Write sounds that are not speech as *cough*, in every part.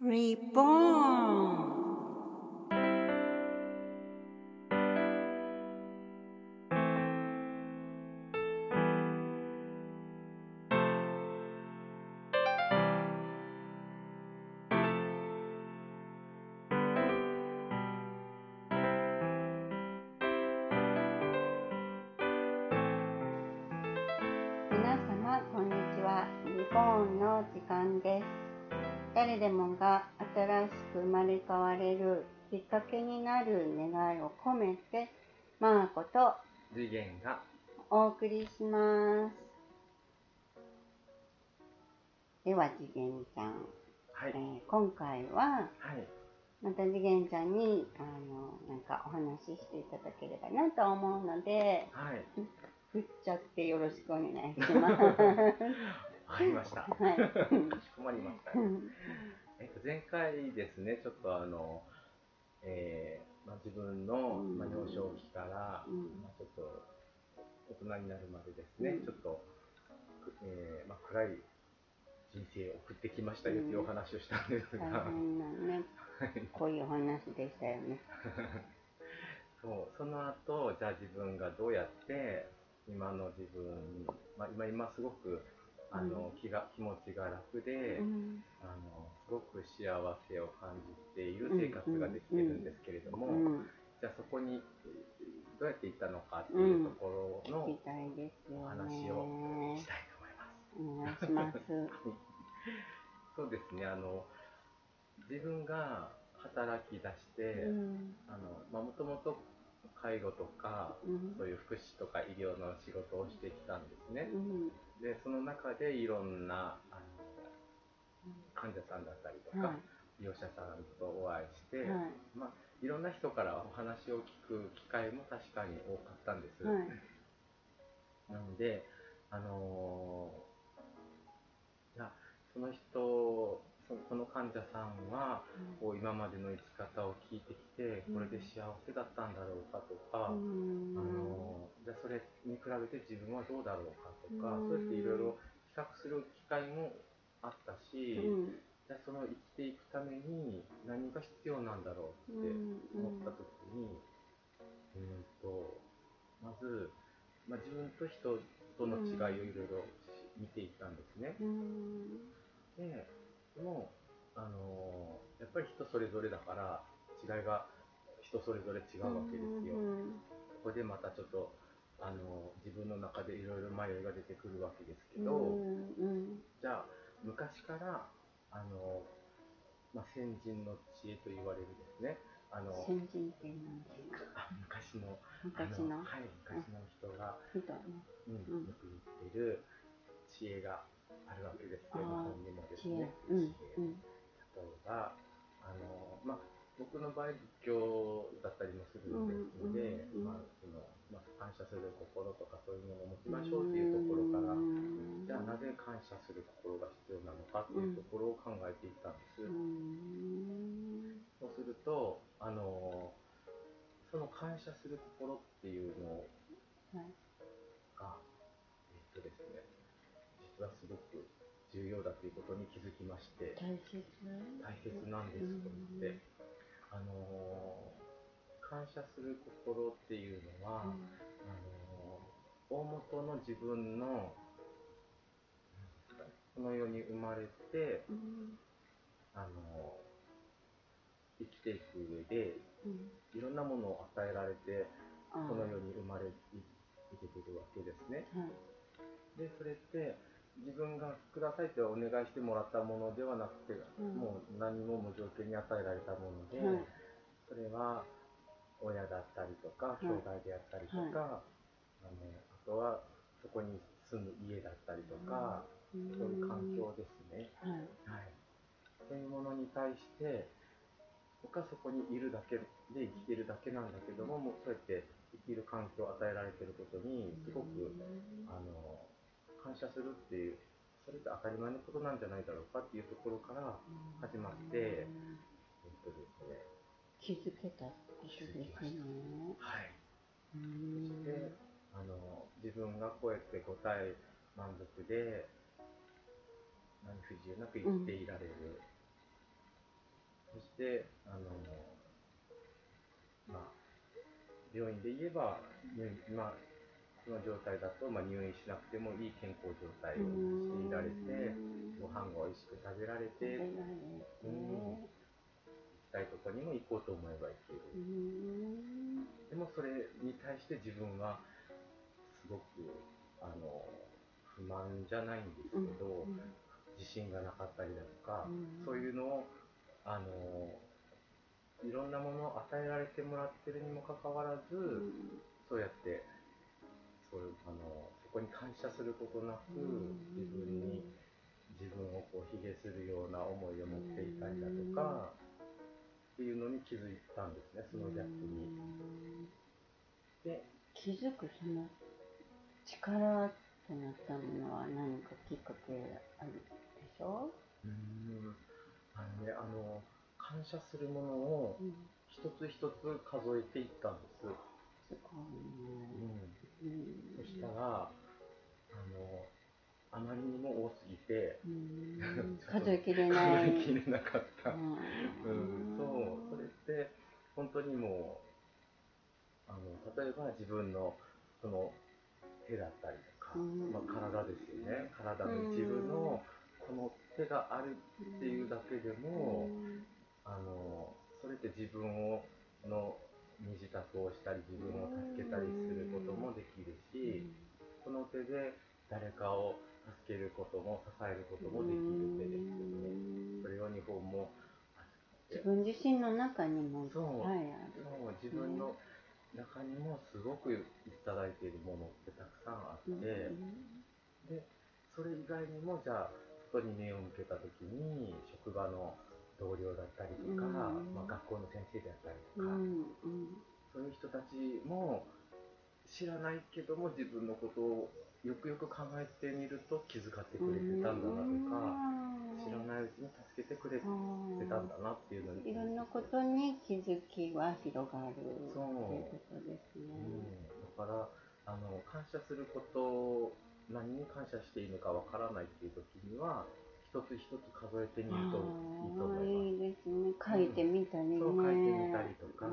Reborn 皆様こんにちは。リボーンの時間です。誰でもが新しく生まれ変われるきっかけになる願いを込めてマーコと次元がお送りします。では次元ちゃん、はい。えー今回ははい。また次元ちゃんにあのなんかお話ししていただければなと思うのではい。*laughs* 振っちゃってよろしくお願いします *laughs* わかりました。かはい。しこまりました。ねえっと前回ですねちょっとあのえーまあ、自分の、うん。まあ、幼少期から、うん。まあ、ちょっと大人になるまでですね、うん。ちょっと、くえーまあ、暗い人生を送ってきましたよというお話をしたんですが、大変なねこういうお話でしたよね。*laughs* そうその後じゃあ自分がどうやって今の自分、まあ、今今すごくあの、気が気持ちが楽で、うん。あのすごく幸せを感じている生活ができてるんですけれども、うんじゃあそこにどうやって行ったのかっていうところのお話をしたいと思います。ねお願いします。*laughs* そうですねあの自分が働き出して、もともと介護とかうん。そういう福祉とか医療の仕事をしてきたんですね。う。んでその中でいろんなあの患者さんだったりとか、は利用者さんとお会いして、いはい。まあ、いろんな人からお話を聞く機会も確かに多かったんです。はい。なので、あのーいやその人そこの患者さんはこう今までの生き方を聞いてきてうん。これで幸せだったんだろうかとか、うん。あのーじゃあそれに比べて自分はどうだろうかとか、うん。そうやっていろいろ比較する機会もあったし、うん。じゃあその生きていくために何が必要なんだろうって思った時に、うんとまず、まあ、自分と人との違いをいろいろ見ていったんですね。でも、あのーやっぱり人それぞれだから違いが人それぞれ違うわけですよ。うんここでまたちょっと、あのー自分の中でいろいろ迷いが出てくるわけですけど、うんうん。じゃあ昔から、あのーまあ、先人の知恵と言われるですね。あの先人って何ですか？あ昔の昔の。あはい、昔の人が、うん。うんよく言っている知恵があるわけですよ、日あー本にもですね。うん知恵うん例えば、あのまあ、僕の場合、仏教だったりもするのでうんうんうんまあそのまあ、感謝する心とかそういうものを持ちましょうっていうところから、うんじゃあなぜ感謝する心が必要なのかっていうところを考えていったんです。うんそうすると、あのその感謝する心っていうのはいが、えっとですね、実はすごく重要だということに気づきまして、大切大切なんですと言って、あの感謝する心っていうのは、あの大元の自分のこの世に生まれて、うん。あの生きていく上でうん。いろんなものを与えられてこの世に生まれい生きてくるわけですね。はい。でそれって自分がくださいってお願いしてもらったものではなくて、うん。もう何も無条件に与えられたもので、はい。それは親だったりとかい。兄弟であったりとか、あのあとはそこに住む家だったりとか、うん。そういう環境ですね。はい。はい、そういうものに対して僕はそこにいるだけで生きてるだけなんだけどももうそうやって生きる環境を与えられてることにすごく、あの感謝するっていうそれって当たり前のことなんじゃないだろうかっていうところから、始まってえっとですね。気づけたことですね。はい、そうん。してあの自分がこうやって答え満足で何不自由なく生きていられる、であのまあ病院で言えばまあこの状態だと、まあ、入院しなくてもいい健康状態を強いられてご飯が美味しく食べられて食べ行きたいとこにも行こうと思えば行ける。うん。でもそれに対して自分はすごくあの不満じゃないんですけど、自信がなかったりだとか、うん。そういうのをあのいろんなものを与えられてもらってるにもかかわらず、うん。そうやってそういうあのそこに感謝することなく、うん自分に自分をこう卑下するような思いを持っていたりだとか、っていうのに気づいたんですねそのギャップに。で気づくその力となったものは何かきっかけあるでしょ？うーんあのねあの感謝するものをうん一つ一つ数えていったんです。すごいうんね。うんそしたら、あの、あまりにも多すぎて、うん *laughs* 数えきれない。数えきれなかった。うんうん、そう、それって、本当にもう、あの、例えば自分の、その、手だったりとか、うんまあ、体ですよね。体の一部の、この手があるっていうだけでも、あの、それって自分を、の、身支度をしたり、自分を助けたりすることもできるし、この手で誰かを助けることも支えることもできる手ですよね。それを日本も自分自身の中にもそう。ぱい。そう。自分の中にもすごくいただいているものってたくさんあって、でそれ以外にもじゃあ外に目を向けた時に職場の同僚だったりとか、うん。まあ、学校の先生であったりとか、そういう人たちも知らないけども自分のことをよくよく考えてみると気遣ってくれてたんだなとか、知らないうちに助けてくれてたんだなっていうのにいろん。なことに気づきは広がるっていうことですね。うん、だからあの感謝すること何に感謝していいのかわからないっていう時には一つ一つ数えてみるといいと思ああいいいですね。書いてみたりね。そう書いてみたりとか。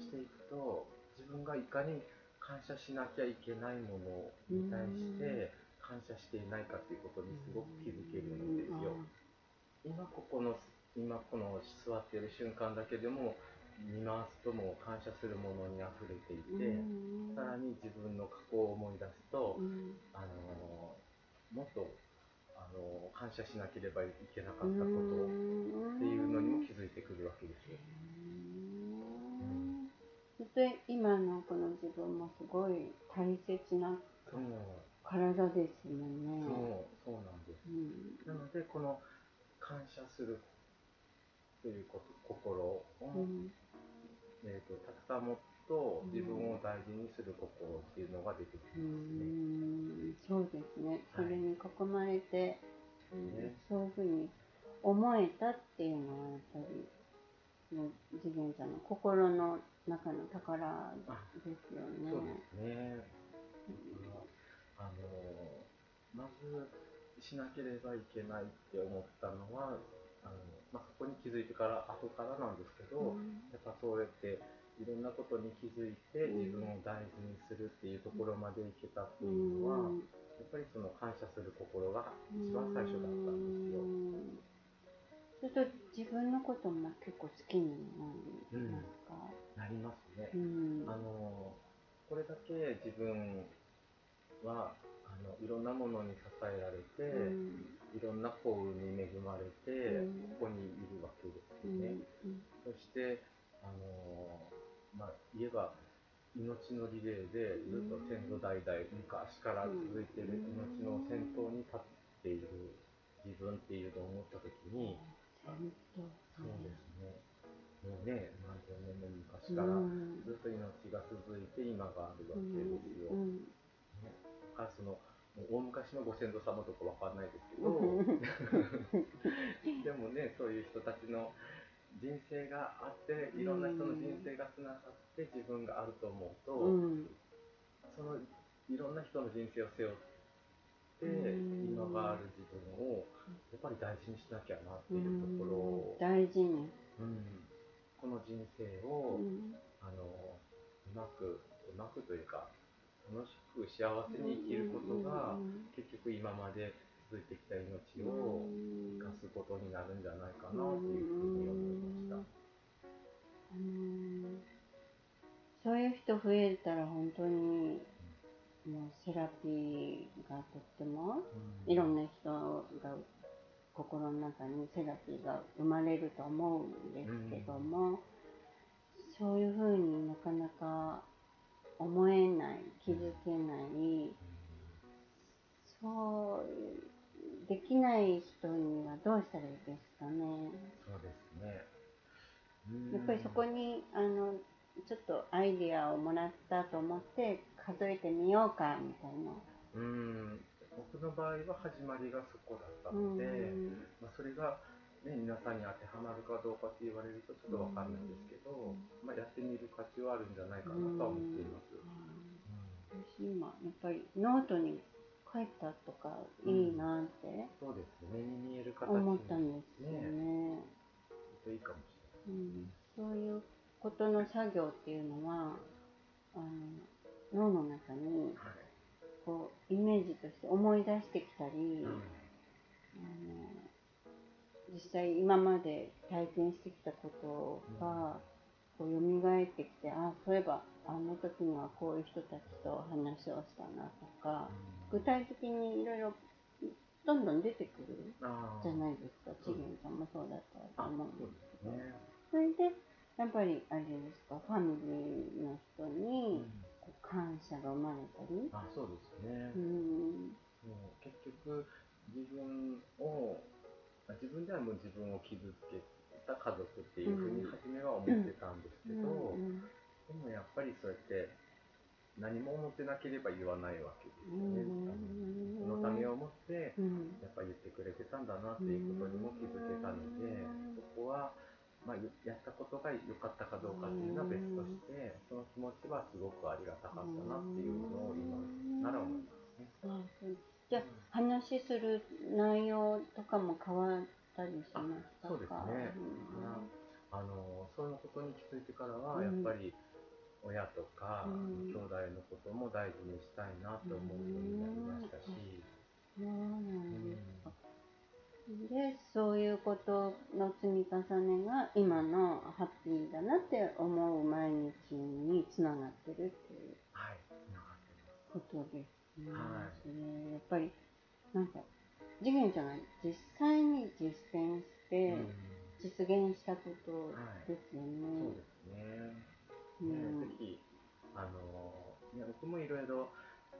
していくと自分がいかに感謝しなきゃいけないものに対して感謝していないかっていうことにすごく気づけるんですよ。今ここの今この座ってる瞬間だけでも見回すともう感謝するものに溢れていて、さらに自分の過去を思い出すと、うんあのもっとあの感謝しなければいけなかったことっていうのにも気づいてくるわけですよ。うん。そして今のこの自分もすごい大切な体ですもん。ね。そうそうなん。です。うん。なのでこの感謝するということ心を、うん。えー、とたくさん。持つと自分を大事にする心っていうのが出てくうるんですね。んそうですね。それに囲まれて、うんねそういうふうに思えたっていうのはやっぱりもう次元さんの心の中の宝ですよね。そうですね。あのまずしなければいけないって思ったのはあの、まあ、そこに気づいてから後からなんですけど、うんやっぱそうやっていろんなことに気づいてうん。自分を大事にするっていうところまでいけたっていうのは、やっぱりその感謝する心が一番最初だったんですよ。うん。そうすると自分のことも結構好きになりますか、なりますね。うん。あのこれだけ自分はあのいろんなものに支えられて、うん。いろんな幸運に恵まれて、うん。ここにいるわけですうん。よね。そしてあのまあ言えば命のリレーでずっと先祖代々昔から続いている命の先頭に立っている自分っていうのを思った時に、そうですね。もうね、何千年も昔からうん。ずっと命が続いて今があるわけですよ。うん。ね。だからその大昔のご先祖様とかわかんないですけど、*laughs* でもね、そういう人たちの人生があって、いろんな人の人生がつながって自分があると思うと、うん。そのいろんな人の人生を背負って、うん。今がある自分をやっぱり大事にしなきゃなっていうところを、大事にうん、この人生うを、ん。あのうまくうまくというか楽しく幸せに生きることが、うん。結局今まで続いてきた命を生かすことになるんじゃないかなというふうに思いました。うん。そういう人増えたら本当にもうセラピーがとってもいろんな人が心の中にセラピーが生まれると思うんですけども、そういうふうになかなか思えない気づけないそうできない人にはどうしたらいいですかね。そうですね。うんやっぱりそこにあのちょっとアイディアをもらったと思って数えてみようかみたいな。うん僕の場合は始まりがそこだったうんので、まあ、それが、ね、皆さんに当てはまるかどうかって言われるとちょっとわかんないんですけど、まあ、やってみる価値はあるんじゃないかなとは思っています。私今やっぱりノートに書いたとかいいなって。そうですね、目に見える形に思ったんですよね。といいかもしうん、そういうことの作業っていうのはあの脳の中にこうイメージとして思い出してきたり、うんあの実際今まで体験してきたことがこう蘇ってきてあそういえばあの時にはこういう人たちと話をしたなとか具体的にいろいろどんどん出てくるじゃないですか。次元さんもそうだったと思うんですですね。それでやっぱりあれですか？ファミリーの人に感謝が生まれたり、あそうですね。うん。もう結局自分をまあ自分ではもう自分を傷つけた家族っていうふうに初めは思ってたんですけど、うん。でもやっぱりそうやって何も思ってなければ言わないわけですよね。そのためを思ってうん。やっぱ言ってくれてたんだなっていうことにも気づけたので、そこは、まあ、やったことが良かったかどうかっていうのは別として、その気持ちはすごくありがたかったなっていうのを今なら思いますね。じゃあ話する内容とかも変わったりしましたかそうですね。あのそういうことに気づいてからは、うん。やっぱり親とか、うん兄弟のことも大事にしたいなって思うようになりましたし、でそういうことの積み重ねが今のハッピーだなって思う毎日につながってるっていう。ことですね。はいそれやっぱりなんか次元じゃない実際に実践してうん実現したことですよね。そうですね。ぜひあの、ね、僕もいろいろ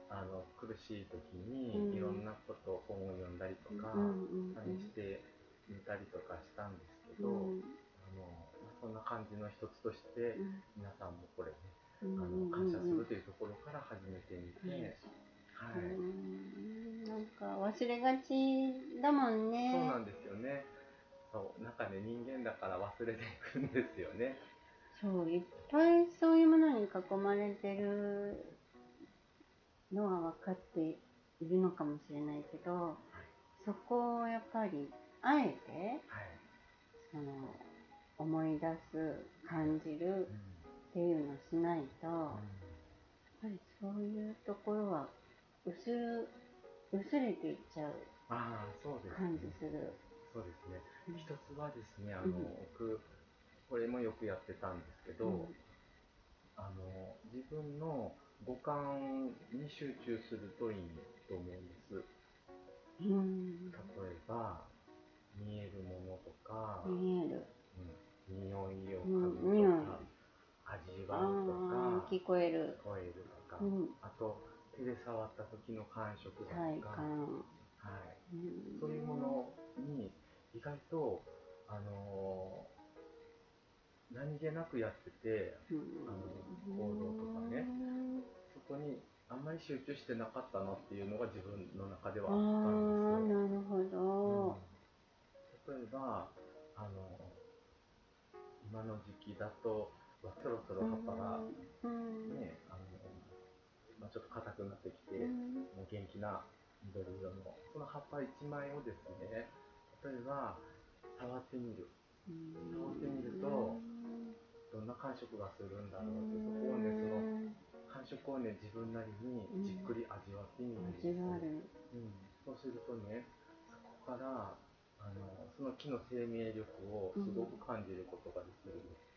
あの苦しい時に、うん。いろんなこと本を読んだりとか、うしてみたりとかしたんですけど、うん。あのまあそんな感じの一つとして、うん。皆さんもこれね、うん。あの感謝するというところから始めてみて、うん。はい、うん。なんか忘れがちだもんね。そうなんですよね。そう。なんかね人間だから忘れていくんですよね。そういっぱいそういうものに囲まれてるのは分かっているのかもしれないけど、そこをやっぱりあえてはい。その思い出す感じるうんっていうのをしないと、やっぱりそういうところは薄る薄れていっちゃうああそうです、感じする。そうですね。うん一つはですね、あの、うん僕、これもよくやってたんですけど、うんあの、自分の五感に集中するといいと思うんです。うん例えば、見えるものとか、見える。うん、匂いをうん嗅ぐとか、味あわうとあか、聞こえる。聞こえるとか、うん、あと、手で触った時の感触だ体とか、感。はい。うんそういうものに意外と、あのー何気なくやってて、うん。あの行動とかね。そこにあんまり集中してなかったなっていうのが自分の中ではあったんですよ。なるほど。うん。例えば、あの今の時期だと、わそろそろ葉っぱがうん。ね、あのまあ、ちょっと硬くなってきて、うん。もう元気な緑色のその葉っぱ1枚をですね例えば触ってみるそうしてみるとどんな感触がするんだろうってそこをねその感触をね自分なりにじっくり味わってみる。んです。うん、そうするとねそこからあのその木の生命力をすごく感じることができる。ん。です、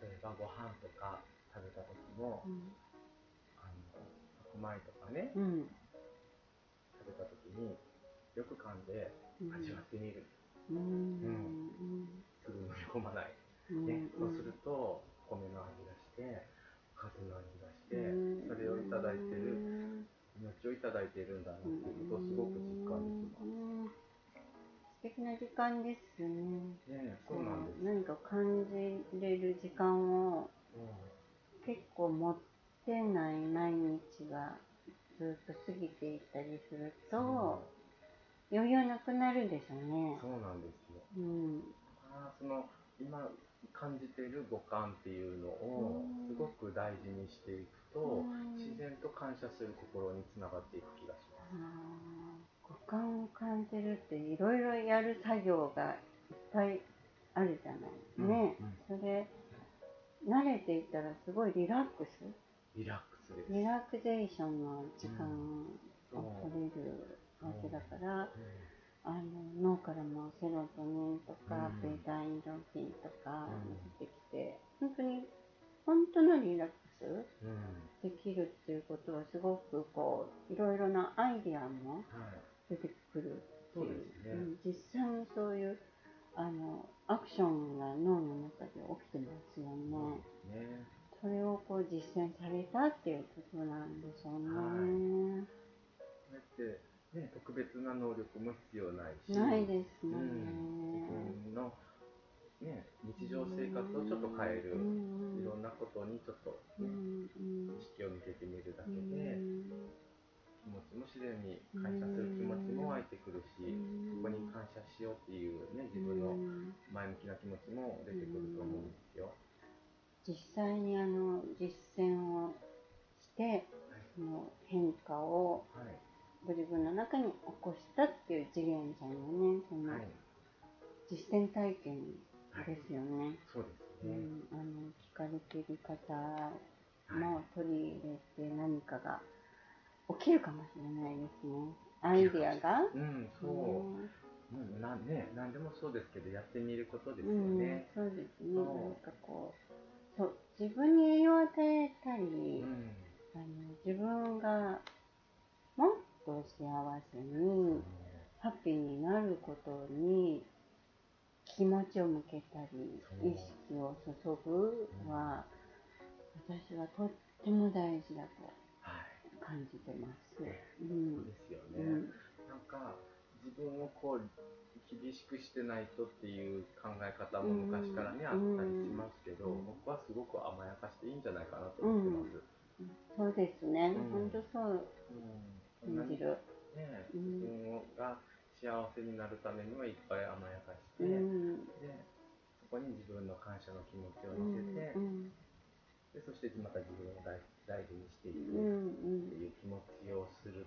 例えばご飯とか食べた時もうん。あの白米とかねうん。食べた時によく噛んで味わってみる、うん。すぐ飲み込まない、うん。ね。そうすると米の味がして風の味がして、うん。それをいただいてる命をいただいているんだなっていうことをすごく実感できます、うん。素敵な時間ですね。ねそうなんです、何か感じれる時間をうん。結構持ってない毎日がずっと過ぎていったりすると、余裕なくなるでしょうね。そうなんですよ。うん。その今感じている五感っていうのをうんすごく大事にしていくと、うん自然と感謝する心につながっていく気がします。五感を感じるっていろいろやる作業がいっぱいあるじゃない。ね。それ、慣れていったらすごいリラックス？リラックスです。リラクゼーションの時間を取れるわけだから、うんあの脳からもセロトニンとか、うん。ベータインドルフィンとかうん。出てきて、本当に本当のリラックスうん。できるっていうことはすごくこういろいろなアイディアもはい、出てくるっていう。ですね。うん。実際にそういうあのアクションが脳の中で起きてますよね。ね。それをこう実践されたっていうことなんでしょうね。こうやって、ね、特別な能力も必要ないし、ないですもうん。自分の、ね、日常生活をちょっと変える、うんいろんなことにちょっと、うねんうん。意識を向けてみるだけうで、ん。気持ちも自然に感謝する気持ちも湧いてくるし、そこに感謝しようっていうね、自分のうん前向きな気持ちも出てくると思うんですよ。実際にあの実践をしてその変化をはい。ご自分の中に起こしたっていう次元さんのねそのはい。実践体験ですよね。そうですね。うん、あの聞かれている方も取り入れて何かが起きるかもしれないですね。アイディアが？うん、そう。うん、なんね、なんでもそうですけど、やってみることですようん、ね。そうですね。なんかこう、そう自分に栄養を与えたり、うん。あの自分がと幸せにハッピーになることに気持ちを向けたり意識を注ぐは、私はとっても大事だとはい。感じてます。うそんうですようね。ん。なんか、自分をこう、厳しくしてないとっていう考え方も昔からね、うん。あったりしますけど、うん。僕はすごく甘やかしていいんじゃないかなと思ってます。そうですね、うん。本当そう。うん感じる。ね、うん。自分が幸せになるためにはいっぱい甘やかして、うん。でそこに自分の感謝の気持ちをうん乗せて、うん。でそしてまた自分を大大事にしていくうん。っていう気持ちをする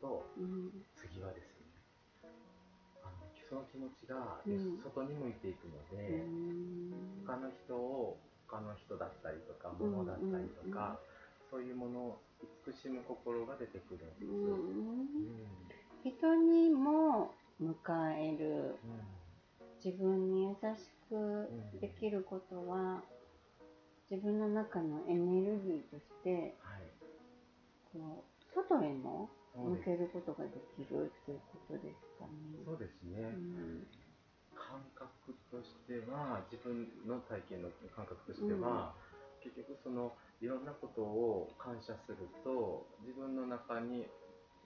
とうん。次はですねあのその気持ちがうん。外に向いていくのうで、ん。他の人を他の人だったりとか物だったりとか、そういうものを慈しむ心が出てくる。ん。です。ううん。ん人にも迎える。自分に優しくできることは自分の中のエネルギーとしてはいこう外へも向けることができるっていうことですかね。そうですね、うん。感覚としては自分の体験の感覚としては、結局そのいろんなことを感謝すると自分の中に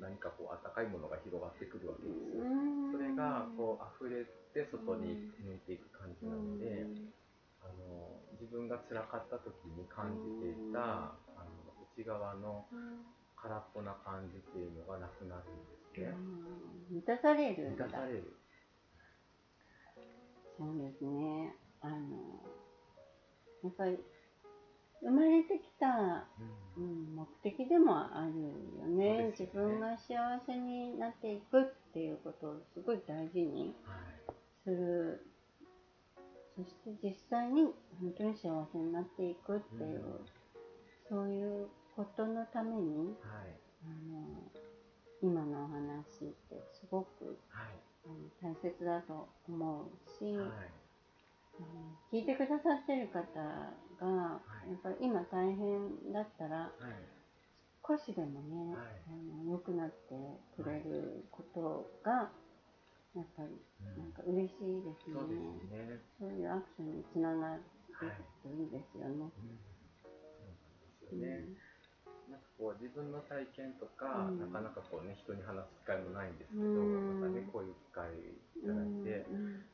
何かこう温かいものが広がってくるわけですよ。それがこう溢れて外に向いていく感じなので、あの自分が辛かった時に感じていた、あの内側の空っぽな感じっていうのがなくなるんですね。うん満たされるんだ満たされる。そうですね。あの、やっぱり、生まれてきた、うん。うん、目的でもあるよね。ね。自分が幸せになっていくっていうことをすごい大事にはいする。そして実際に本当に幸せになっていくっていう、うん。そういうことのためにはい。あの今のお話ってすごくはい。あの大切だと思うし、はい聞いてくださってる方が、い。やっぱり今大変だったらはい。少しでもね、はい。あの良くなってくれることがやっぱりうん。なんか嬉しいですそうでね。そういうアクションにつながっていくといいですよね。なん。ですよね、なんかこう自分の体験とか、うん。なかなかこうね人に話す機会もないんですけど、うん。なんかねこういう機会いただいて、うん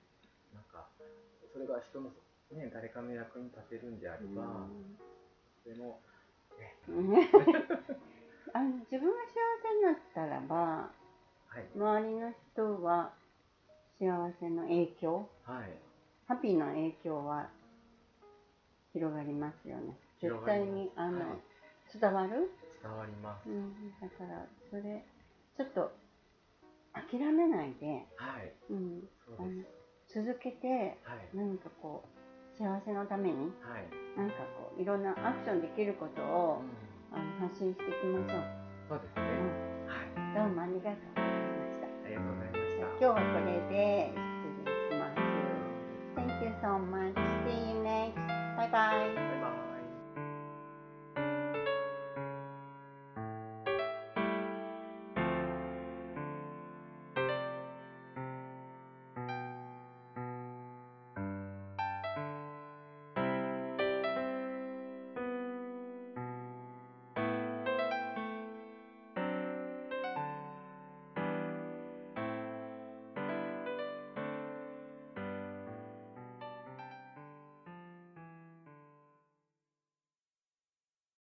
それが人のね誰かの役に立てるんであれば、それもね。う *laughs* んあの自分が幸せになったらばはい。周りの人は幸せの影響はい。ハッピーの影響は広がりますよね。絶対にあの、はい。伝わる、伝わります、うん、だからそれちょっと諦めないで、はい。うん、そうです続けてはい何かこう幸せのためにはい、なんかこういろんなアクションできることをうんあの発信していきましょう。そうですね、はいどうもありがとうございました。ありがとうございました今日はこれで失礼します。Thank you so much. See you next. Bye bye.